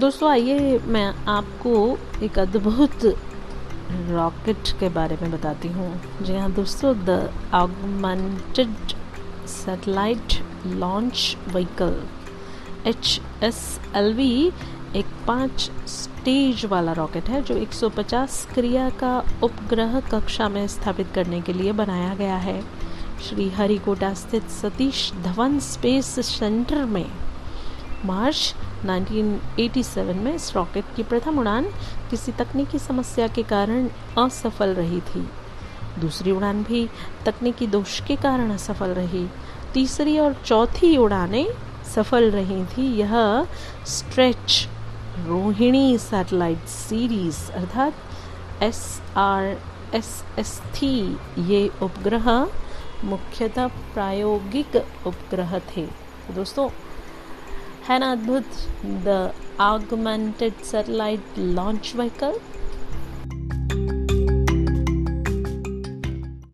दोस्तों, आइए मैं आपको एक अद्भुत रॉकेट के बारे में बताती हूँ। जी हाँ दोस्तों, the augmented satellite launch vehicle H S L V एक पाँच स्टेज वाला रॉकेट है, जो 150 क्रिया का उपग्रह कक्षा में स्थापित करने के लिए बनाया गया है। श्री हरिकोटा स्थित सतीश धवन स्पेस सेंटर में मार्च 1987 में इस रॉकेट की प्रथम उड़ान किसी तकनीकी समस्या के कारण असफल रही थी। दूसरी उड़ान भी तकनीकी दोष के कारण असफल रही। तीसरी और चौथी उड़ानें सफल रही थी। यह स्ट्रेच रोहिणी सैटेलाइट सीरीज़ अर्थात एस आर एस एस थी ये उपग्रह मुख्यतः प्रायोगिक उपग्रह थे। दोस्तों है ना अद्भुत the augmented satellite launch vehicle